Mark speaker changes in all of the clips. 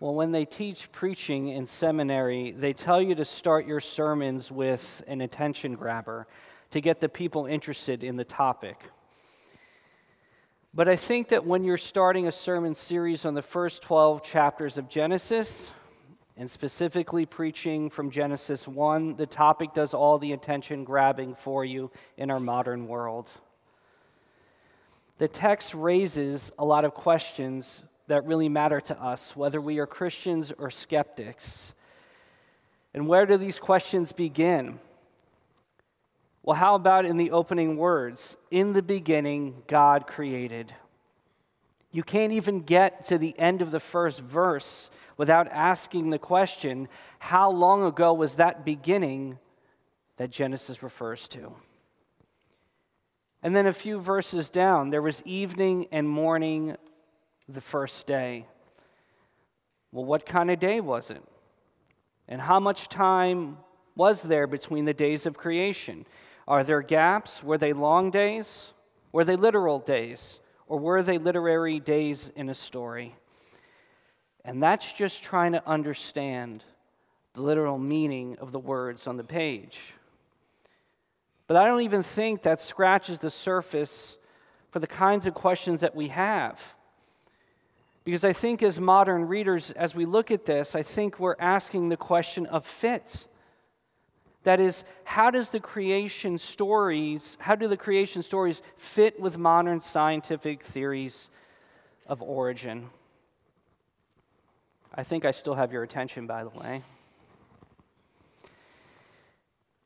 Speaker 1: Well, when they teach preaching in seminary, they tell you to start your sermons with an attention grabber to get the people interested in the topic. But I think that when you're starting a sermon series on the first 12 chapters of Genesis, and specifically preaching from Genesis 1, the topic does all the attention grabbing for you in our modern world. The text raises a lot of questions that really matter to us, whether we are Christians or skeptics. And where do these questions begin? Well, how about in the opening words? In the beginning, God created. You can't even get to the end of the first verse without asking the question how long ago was that beginning that Genesis refers to? And then a few verses down, there was evening and morning the first day. Well, what kind of day was it? And how much time was there between the days of creation? Are there gaps? Were they long days? Were they literal days? Or were they literary days in a story? And that's just trying to understand the literal meaning of the words on the page. But I don't even think that scratches the surface for the kinds of questions that we have. Because I think as modern readers, as we look at this, I think we're asking the question of fit. That is, how does the creation stories, how do the creation stories fit with modern scientific theories of origin? I think I still have your attention, by the way.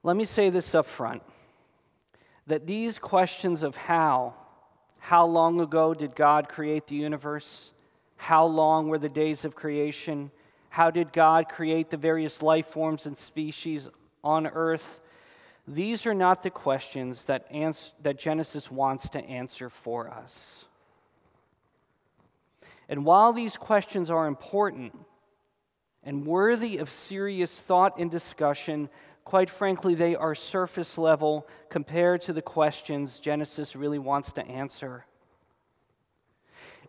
Speaker 1: Let me say this up front that these questions of how, how long ago did God create the universe? How long were the days of creation? How did God create the various life forms and species on earth? These are not the questions that, ans- that Genesis wants to answer for us. And while these questions are important and worthy of serious thought and discussion, quite frankly, they are surface level compared to the questions Genesis really wants to answer.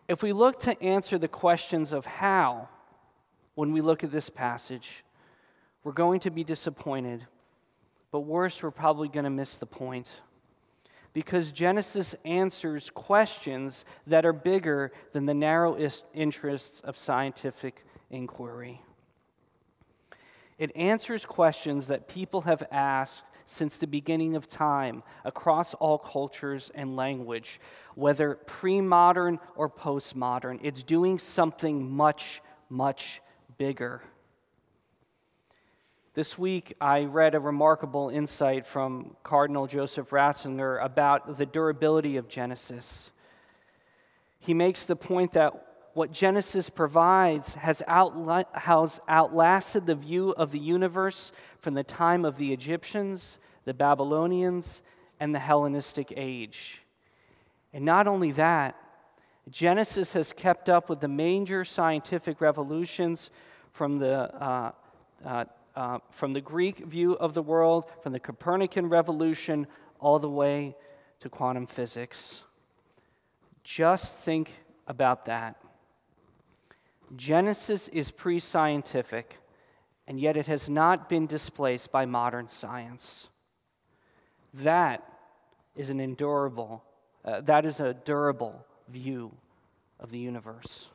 Speaker 1: If we look to answer the questions of how, when we look at this passage, we're going to be disappointed. But worse, we're probably going to miss the point. Because Genesis answers questions that are bigger than the narrow interests of scientific inquiry. It answers questions that people have asked since the beginning of time across all cultures and language, whether pre modern or post modern. It's doing something much, much bigger. This week, I read a remarkable insight from Cardinal Joseph Ratzinger about the durability of Genesis. He makes the point that what Genesis provides has, outla- has outlasted the view of the universe from the time of the Egyptians, the Babylonians, and the Hellenistic age. And not only that, Genesis has kept up with the major scientific revolutions from the, uh, uh, uh, from the Greek view of the world, from the Copernican revolution, all the way to quantum physics. Just think about that. Genesis is pre scientific, and yet it has not been displaced by modern science. That is an endurable, uh, that is a durable view of the universe.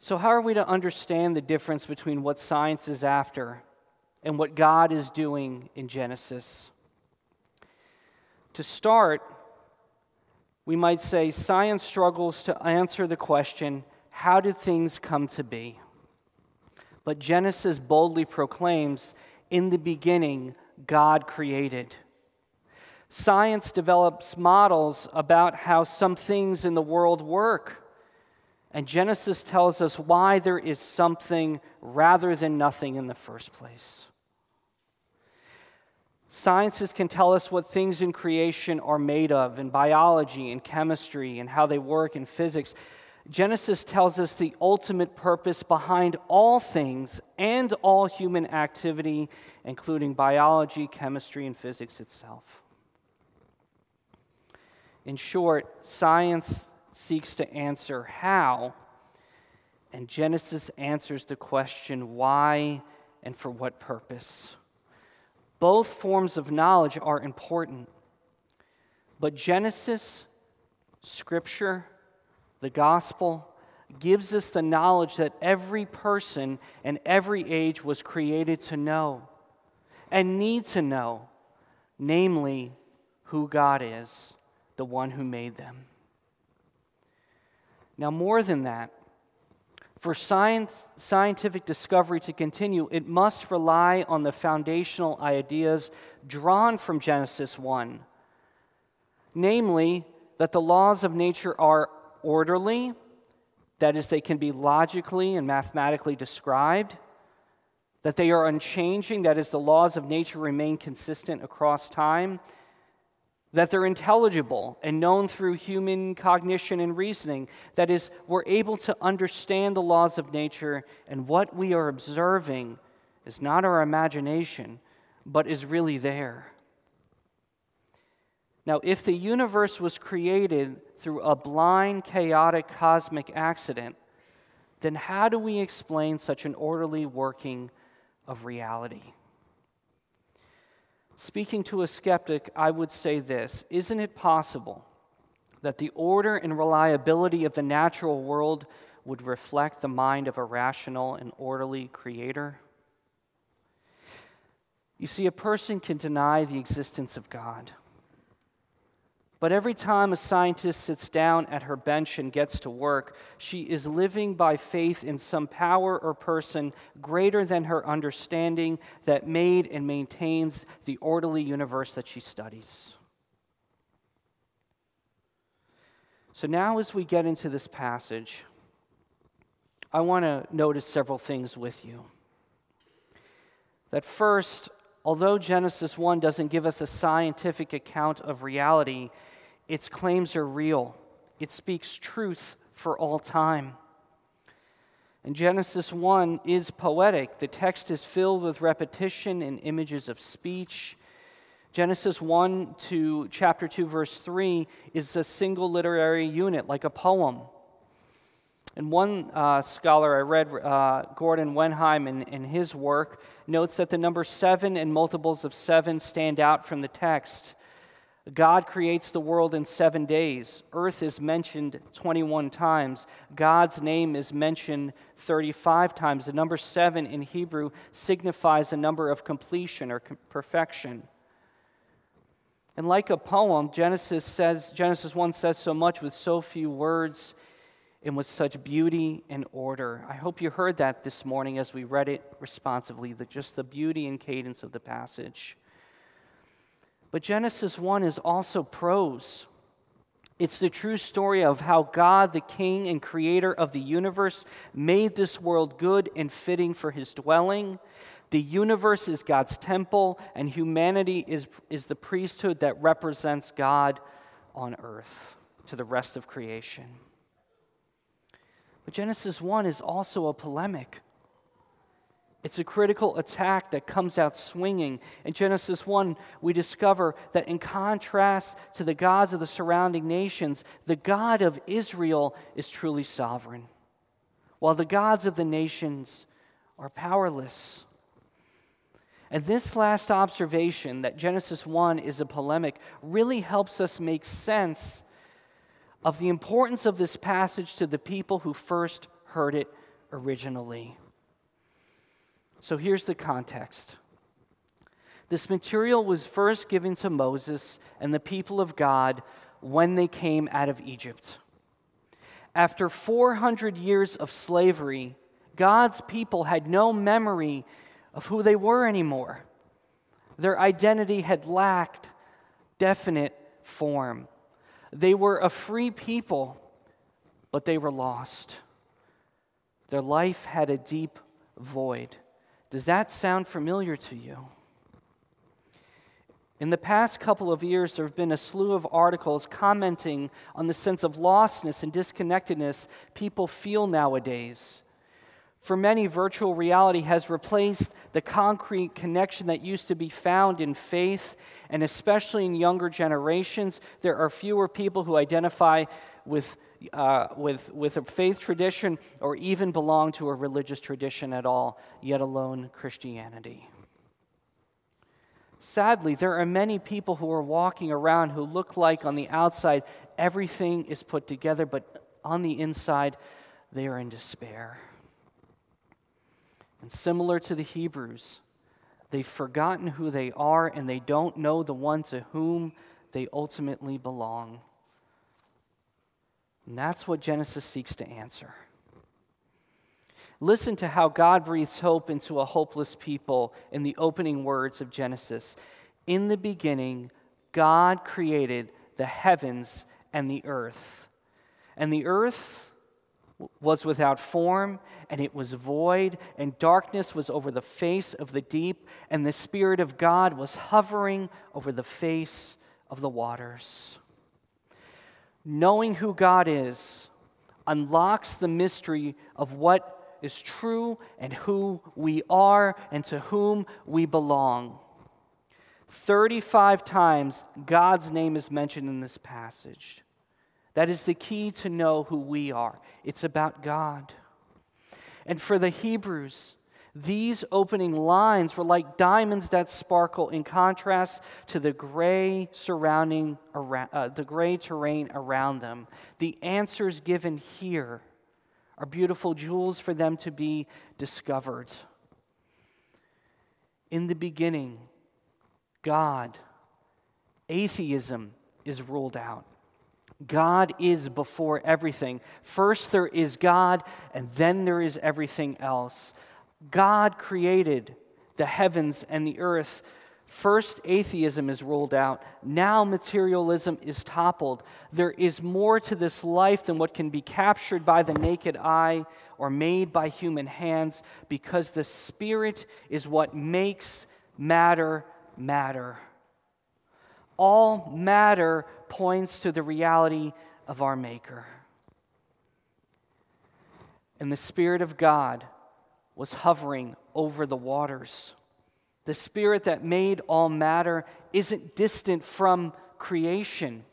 Speaker 1: So, how are we to understand the difference between what science is after and what God is doing in Genesis? To start, we might say science struggles to answer the question how did things come to be? But Genesis boldly proclaims in the beginning, God created. Science develops models about how some things in the world work. And Genesis tells us why there is something rather than nothing in the first place. Sciences can tell us what things in creation are made of in biology and chemistry and how they work in physics. Genesis tells us the ultimate purpose behind all things and all human activity, including biology, chemistry, and physics itself. In short, science seeks to answer how, and Genesis answers the question why and for what purpose. Both forms of knowledge are important, but Genesis, Scripture, the gospel, gives us the knowledge that every person and every age was created to know and need to know, namely, who God is, the one who made them. Now, more than that, for science, scientific discovery to continue, it must rely on the foundational ideas drawn from Genesis 1. Namely, that the laws of nature are orderly, that is, they can be logically and mathematically described, that they are unchanging, that is, the laws of nature remain consistent across time, that they're intelligible and known through human cognition and reasoning. That is, we're able to understand the laws of nature, and what we are observing is not our imagination, but is really there. Now, if the universe was created through a blind, chaotic cosmic accident, then how do we explain such an orderly working of reality? Speaking to a skeptic, I would say this Isn't it possible that the order and reliability of the natural world would reflect the mind of a rational and orderly creator? You see, a person can deny the existence of God. But every time a scientist sits down at her bench and gets to work, she is living by faith in some power or person greater than her understanding that made and maintains the orderly universe that she studies. So now, as we get into this passage, I want to notice several things with you. That first, although Genesis 1 doesn't give us a scientific account of reality, its claims are real. It speaks truth for all time. And Genesis 1 is poetic. The text is filled with repetition and images of speech. Genesis 1 to chapter 2, verse 3 is a single literary unit, like a poem. And one uh, scholar I read, uh, Gordon Wenham, in, in his work, notes that the number seven and multiples of seven stand out from the text. God creates the world in seven days. Earth is mentioned 21 times. God's name is mentioned 35 times. The number seven in Hebrew signifies a number of completion or perfection. And like a poem, Genesis says Genesis 1 says so much with so few words and with such beauty and order. I hope you heard that this morning as we read it responsively, the, just the beauty and cadence of the passage. But Genesis 1 is also prose. It's the true story of how God, the King and Creator of the universe, made this world good and fitting for His dwelling. The universe is God's temple, and humanity is, is the priesthood that represents God on earth to the rest of creation. But Genesis 1 is also a polemic. It's a critical attack that comes out swinging. In Genesis 1, we discover that in contrast to the gods of the surrounding nations, the God of Israel is truly sovereign, while the gods of the nations are powerless. And this last observation, that Genesis 1 is a polemic, really helps us make sense of the importance of this passage to the people who first heard it originally. So here's the context. This material was first given to Moses and the people of God when they came out of Egypt. After 400 years of slavery, God's people had no memory of who they were anymore. Their identity had lacked definite form. They were a free people, but they were lost. Their life had a deep void. Does that sound familiar to you? In the past couple of years, there have been a slew of articles commenting on the sense of lostness and disconnectedness people feel nowadays. For many, virtual reality has replaced the concrete connection that used to be found in faith, and especially in younger generations, there are fewer people who identify with uh, with, with a faith tradition or even belong to a religious tradition at all, yet alone Christianity. Sadly, there are many people who are walking around who look like on the outside everything is put together, but on the inside they are in despair. And similar to the Hebrews, they've forgotten who they are and they don't know the one to whom they ultimately belong. And that's what Genesis seeks to answer. Listen to how God breathes hope into a hopeless people in the opening words of Genesis. In the beginning, God created the heavens and the earth. And the earth was without form, and it was void, and darkness was over the face of the deep, and the Spirit of God was hovering over the face of the waters. Knowing who God is unlocks the mystery of what is true and who we are and to whom we belong. 35 times God's name is mentioned in this passage. That is the key to know who we are. It's about God. And for the Hebrews, these opening lines were like diamonds that sparkle in contrast to the gray surrounding around, uh, the gray terrain around them. The answers given here are beautiful jewels for them to be discovered. In the beginning, God, atheism is ruled out. God is before everything. First there is God, and then there is everything else. God created the heavens and the earth First, atheism is ruled out. Now, materialism is toppled. There is more to this life than what can be captured by the naked eye or made by human hands because the Spirit is what makes matter matter. All matter points to the reality of our Maker. And the Spirit of God was hovering over the waters. The Spirit that made all matter isn't distant from creation.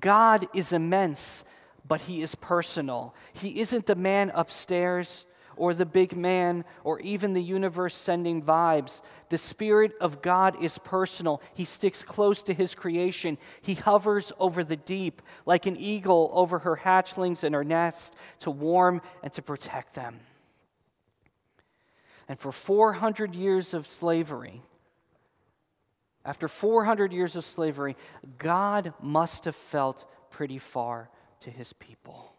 Speaker 1: God is immense, but He is personal. He isn't the man upstairs or the big man or even the universe sending vibes. The Spirit of God is personal. He sticks close to His creation. He hovers over the deep like an eagle over her hatchlings in her nest to warm and to protect them. And for 400 years of slavery, after 400 years of slavery, God must have felt pretty far to his people.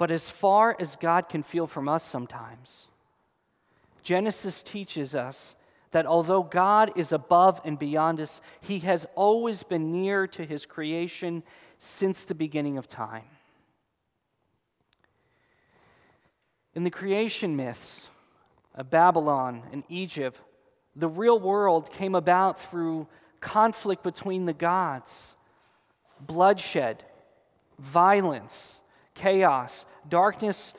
Speaker 1: But as far as God can feel from us sometimes, Genesis teaches us that although God is above and beyond us, he has always been near to his creation since the beginning of time. In the creation myths of Babylon and Egypt, the real world came about through conflict between the gods, bloodshed, violence, chaos, darkness.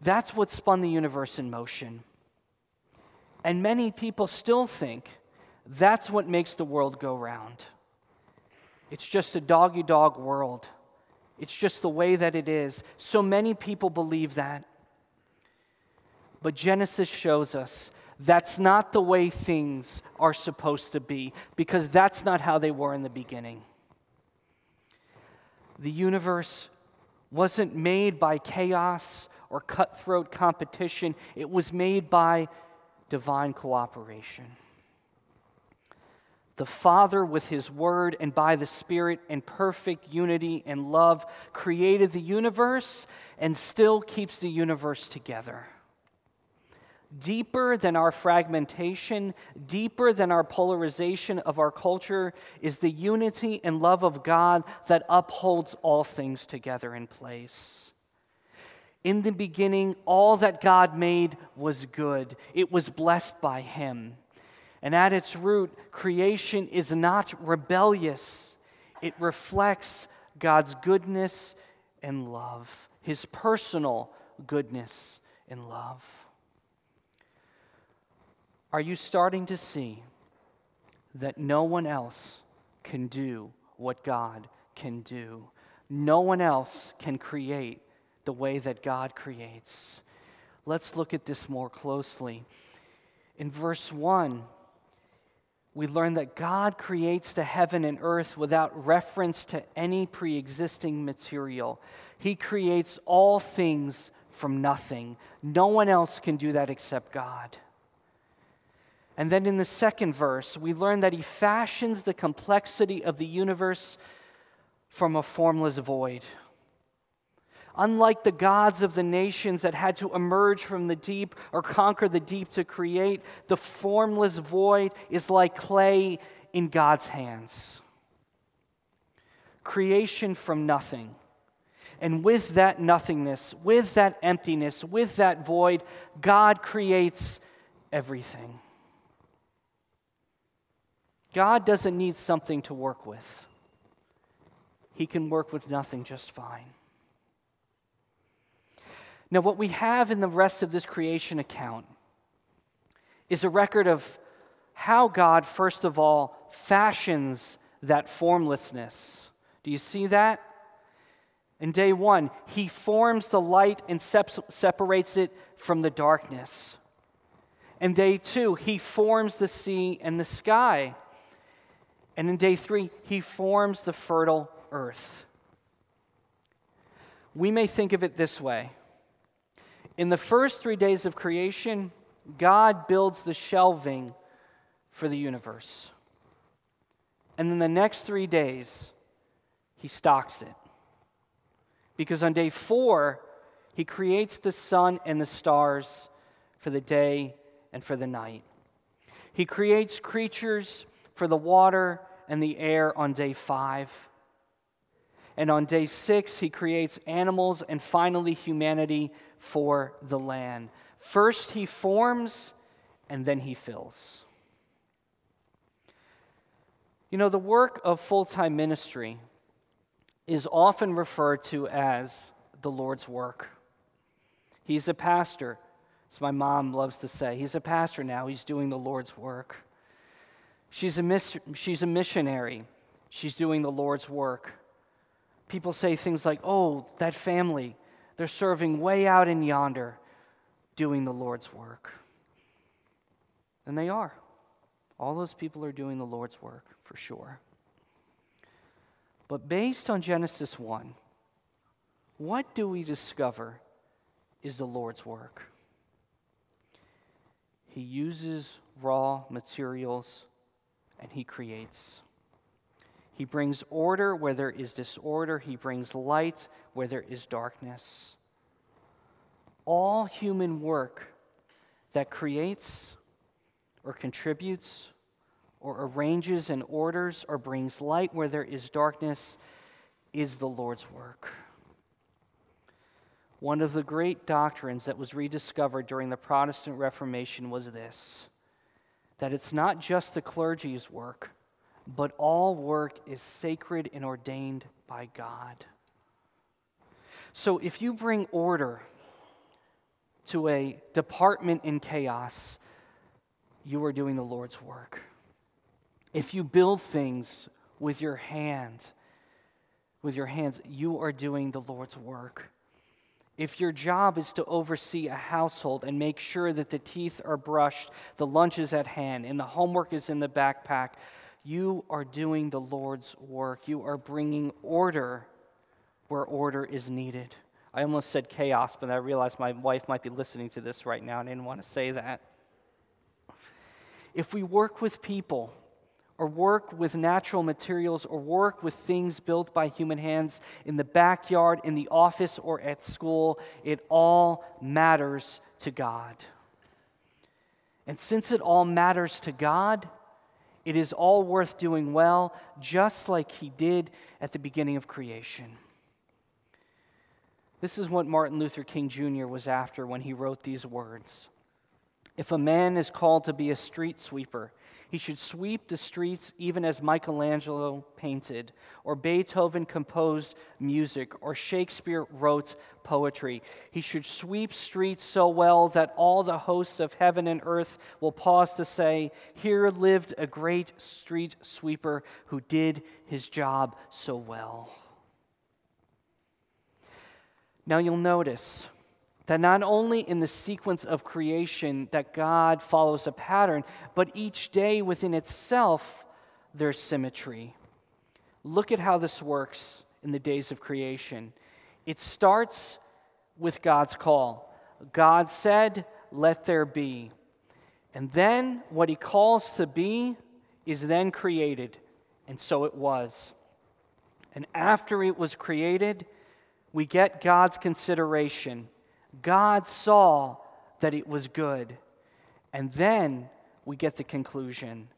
Speaker 1: That's what spun the universe in motion. And many people still think that's what makes the world go round. It's just a doggy dog world. It's just the way that it is. So many people believe that. But Genesis shows us that's not the way things are supposed to be because that's not how they were in the beginning. The universe wasn't made by chaos or cutthroat competition, it was made by divine cooperation. The Father, with His Word and by the Spirit in perfect unity and love, created the universe and still keeps the universe together. Deeper than our fragmentation, deeper than our polarization of our culture, is the unity and love of God that upholds all things together in place. In the beginning, all that God made was good, it was blessed by Him. And at its root, creation is not rebellious, it reflects God's goodness and love, His personal goodness and love. Are you starting to see that no one else can do what God can do? No one else can create the way that God creates. Let's look at this more closely. In verse 1, we learn that God creates the heaven and earth without reference to any pre existing material. He creates all things from nothing. No one else can do that except God. And then in the second verse, we learn that He fashions the complexity of the universe from a formless void. Unlike the gods of the nations that had to emerge from the deep or conquer the deep to create, the formless void is like clay in God's hands. Creation from nothing. And with that nothingness, with that emptiness, with that void, God creates everything. God doesn't need something to work with, He can work with nothing just fine. Now, what we have in the rest of this creation account is a record of how God, first of all, fashions that formlessness. Do you see that? In day one, he forms the light and separates it from the darkness. In day two, he forms the sea and the sky. And in day three, he forms the fertile earth. We may think of it this way in the first three days of creation, God builds the shelving for the universe. And then the next three days, he stocks it. Because on day four, he creates the sun and the stars for the day and for the night. He creates creatures for the water and the air on day five. And on day six, he creates animals and finally humanity for the land. First, he forms and then he fills. You know, the work of full time ministry is often referred to as the Lord's work. He's a pastor, as my mom loves to say. He's a pastor now, he's doing the Lord's work. She's a, miss, she's a missionary, she's doing the Lord's work people say things like, oh, that family, they're serving way out in yonder, doing the Lord's work. And they are. All those people are doing the Lord's work, for sure. But based on Genesis 1, what do we discover is the Lord's work? He uses raw materials and he creates. He brings order where there is disorder. He brings light where there is darkness. All human work that creates or contributes or arranges and orders or brings light where there is darkness is the Lord's work. One of the great doctrines that was rediscovered during the Protestant Reformation was this that it's not just the clergy's work but all work is sacred and ordained by God. So if you bring order to a department in chaos, you are doing the Lord's work. If you build things with your hand, with your hands, you are doing the Lord's work. If your job is to oversee a household and make sure that the teeth are brushed, the lunch is at hand, and the homework is in the backpack, you are doing the Lord's work. You are bringing order where order is needed. I almost said chaos, but I realized my wife might be listening to this right now and I didn't want to say that. If we work with people, or work with natural materials, or work with things built by human hands in the backyard, in the office, or at school, it all matters to God. And since it all matters to God, it is all worth doing well, just like he did at the beginning of creation. This is what Martin Luther King Jr. was after when he wrote these words If a man is called to be a street sweeper, he should sweep the streets even as Michelangelo painted, or Beethoven composed music, or Shakespeare wrote poetry. He should sweep streets so well that all the hosts of heaven and earth will pause to say, Here lived a great street sweeper who did his job so well. Now you'll notice that not only in the sequence of creation that God follows a pattern, but each day within itself there's symmetry. Look at how this works in the days of creation. It starts with God's call. God said, Let there be. And then what he calls to be is then created. And so it was. And after it was created, we get God's consideration. God saw that it was good. And then we get the conclusion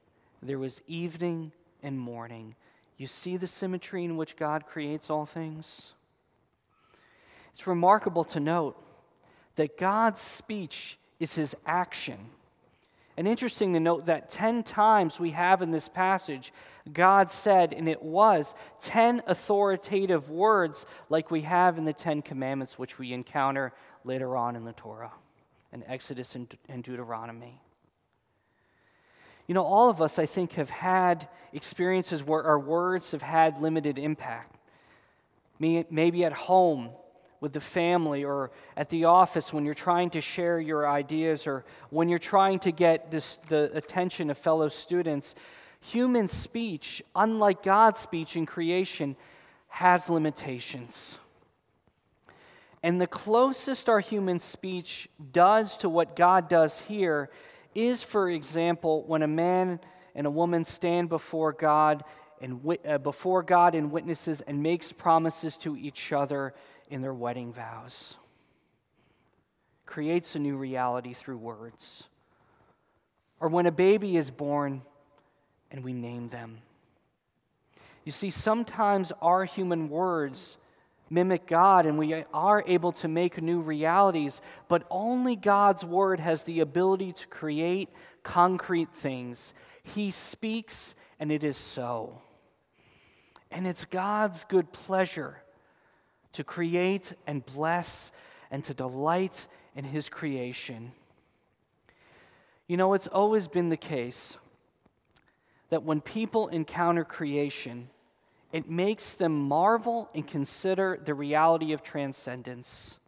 Speaker 1: there was evening and morning. You see the symmetry in which God creates all things? It's remarkable to note that God's speech is his action. And interesting to note that 10 times we have in this passage, God said, and it was 10 authoritative words like we have in the Ten Commandments, which we encounter later on in the Torah, in Exodus and, and Deuteronomy. You know, all of us, I think, have had experiences where our words have had limited impact. Maybe at home with the family or at the office when you're trying to share your ideas or when you're trying to get this, the attention of fellow students. Human speech, unlike God's speech in creation, has limitations. And the closest our human speech does to what God does here is, for example, when a man and a woman stand before God and uh, before God and witnesses and makes promises to each other in their wedding vows. Creates a new reality through words. Or when a baby is born and we name them. You see, sometimes our human words mimic God and we are able to make new realities, but only God's word has the ability to create concrete things. He speaks and it is so. And it's God's good pleasure to create and bless and to delight in His creation. You know, it's always been the case that when people encounter creation, it makes them marvel and consider the reality of transcendence.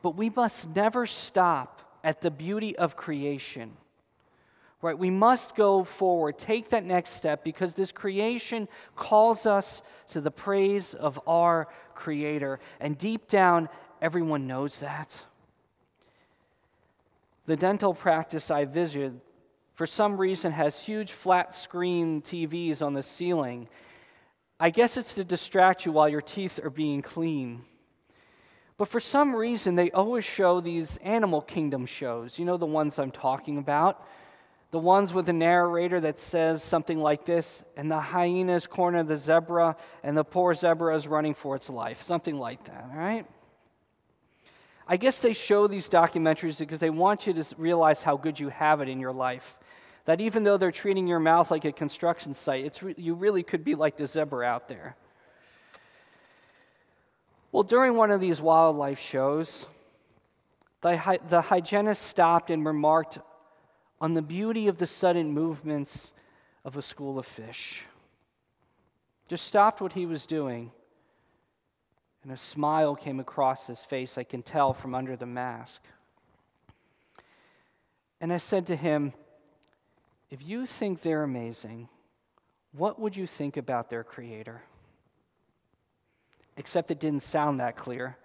Speaker 1: But we must never stop at the beauty of creation. Right? We must go forward, take that next step because this creation calls us to the praise of our Creator. And deep down, everyone knows that. The dental practice I visited, for some reason, has huge flat screen TVs on the ceiling I guess it's to distract you while your teeth are being clean. But for some reason, they always show these animal kingdom shows. You know the ones I'm talking about? The ones with a narrator that says something like this, and the hyenas corner the zebra, and the poor zebra is running for its life. Something like that, all right? I guess they show these documentaries because they want you to realize how good you have it in your life. That even though they're treating your mouth like a construction site, it's re- you really could be like the zebra out there. Well, during one of these wildlife shows, the, hy- the hygienist stopped and remarked on the beauty of the sudden movements of a school of fish. Just stopped what he was doing, and a smile came across his face, I can tell from under the mask. And I said to him, if you think they're amazing, what would you think about their creator? Except it didn't sound that clear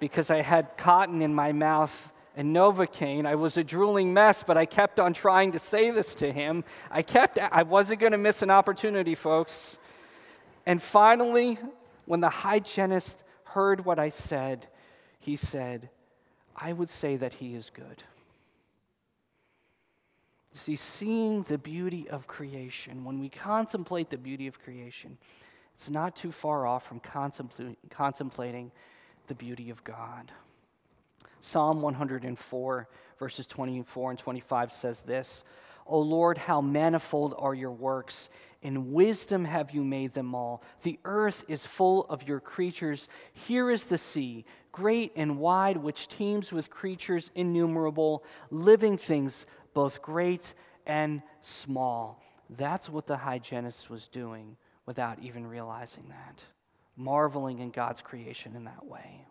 Speaker 1: because I had cotton in my mouth and Novocaine. I was a drooling mess, but I kept on trying to say this to him. I kept, I wasn't going to miss an opportunity, folks. And finally, when the hygienist heard what I said, he said, I would say that he is good. You see, seeing the beauty of creation, when we contemplate the beauty of creation, it's not too far off from contemplating the beauty of God. Psalm 104, verses 24 and 25 says this O Lord, how manifold are your works! In wisdom have you made them all. The earth is full of your creatures. Here is the sea, great and wide, which teems with creatures innumerable, living things both great and small. That's what the hygienist was doing without even realizing that. marveling in God's creation in that way.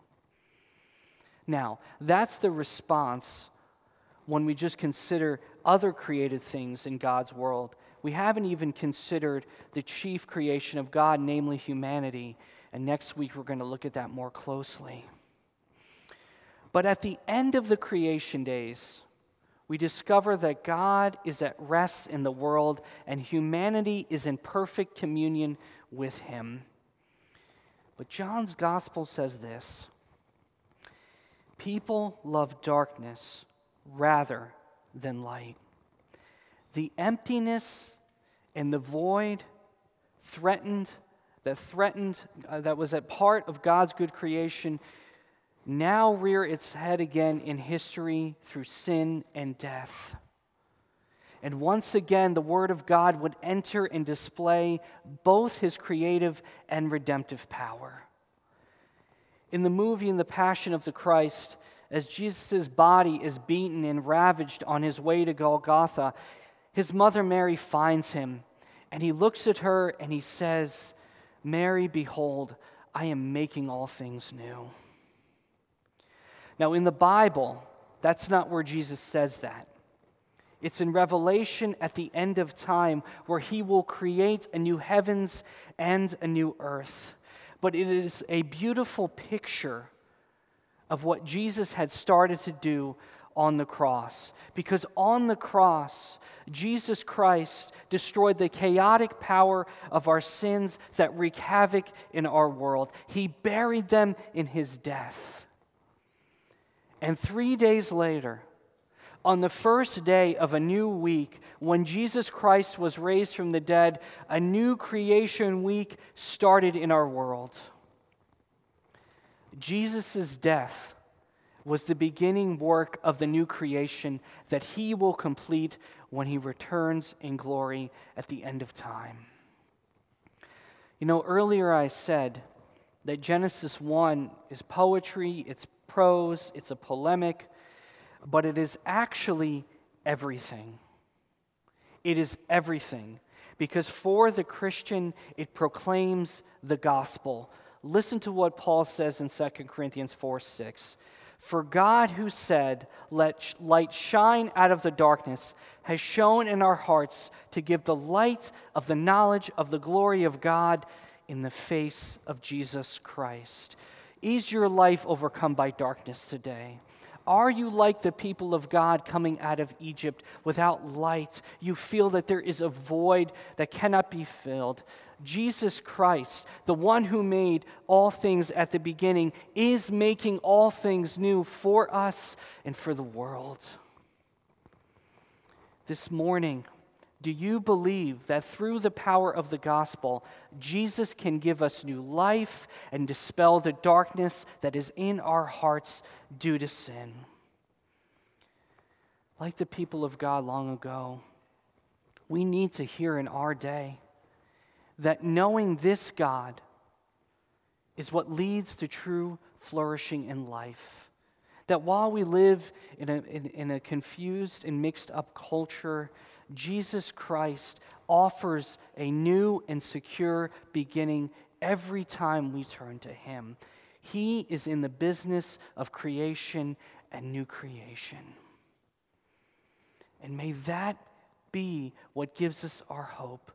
Speaker 1: Now, that's the response when we just consider other created things in God's world. We haven't even considered the chief creation of God, namely humanity. And next week, we're going to look at that more closely. But at the end of the creation days, we discover that God is at rest in the world and humanity is in perfect communion with Him. But John's gospel says this People love darkness rather than light. The emptiness and the void threatened, that threatened, uh, that was a part of God's good creation, now rear its head again in history through sin and death. And once again, the Word of God would enter and display both his creative and redemptive power. In the movie In the Passion of the Christ, as Jesus' body is beaten and ravaged on his way to Golgotha, his mother Mary finds him and he looks at her and he says, Mary, behold, I am making all things new. Now, in the Bible, that's not where Jesus says that. It's in Revelation at the end of time where he will create a new heavens and a new earth. But it is a beautiful picture of what Jesus had started to do on the cross. Because on the cross, Jesus Christ destroyed the chaotic power of our sins that wreak havoc in our world. He buried them in his death. And three days later, on the first day of a new week, when Jesus Christ was raised from the dead, a new creation week started in our world. Jesus' death was the beginning work of the new creation that he will complete when he returns in glory at the end of time. You know, earlier I said that Genesis 1 is poetry, it's prose, it's a polemic, but it is actually everything. It is everything. Because for the Christian, it proclaims the gospel. Listen to what Paul says in 2 Corinthians 4 6. For God, who said, Let light shine out of the darkness, has shone in our hearts to give the light of the knowledge of the glory of God in the face of Jesus Christ. Is your life overcome by darkness today? Are you like the people of God coming out of Egypt without light? You feel that there is a void that cannot be filled. Jesus Christ, the one who made all things at the beginning, is making all things new for us and for the world. This morning, do you believe that through the power of the gospel, Jesus can give us new life and dispel the darkness that is in our hearts due to sin? Like the people of God long ago, we need to hear in our day that knowing this God is what leads to true flourishing in life. That while we live in a, in, in a confused and mixed up culture, Jesus Christ offers a new and secure beginning every time we turn to Him. He is in the business of creation and new creation. And may that be what gives us our hope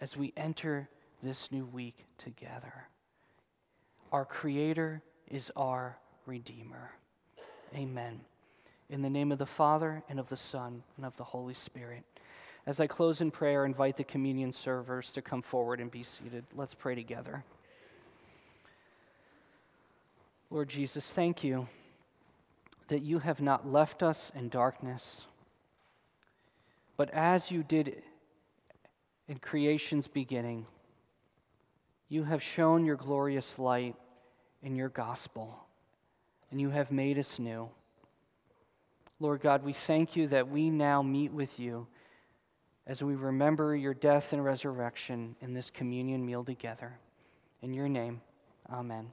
Speaker 1: as we enter this new week together. Our Creator is our Redeemer. Amen. In the name of the Father, and of the Son, and of the Holy Spirit. As I close in prayer, invite the communion servers to come forward and be seated. Let's pray together. Lord Jesus, thank you that you have not left us in darkness, but as you did in creation's beginning, you have shown your glorious light in your gospel, and you have made us new. Lord God, we thank you that we now meet with you as we remember your death and resurrection in this communion meal together. In your name, amen.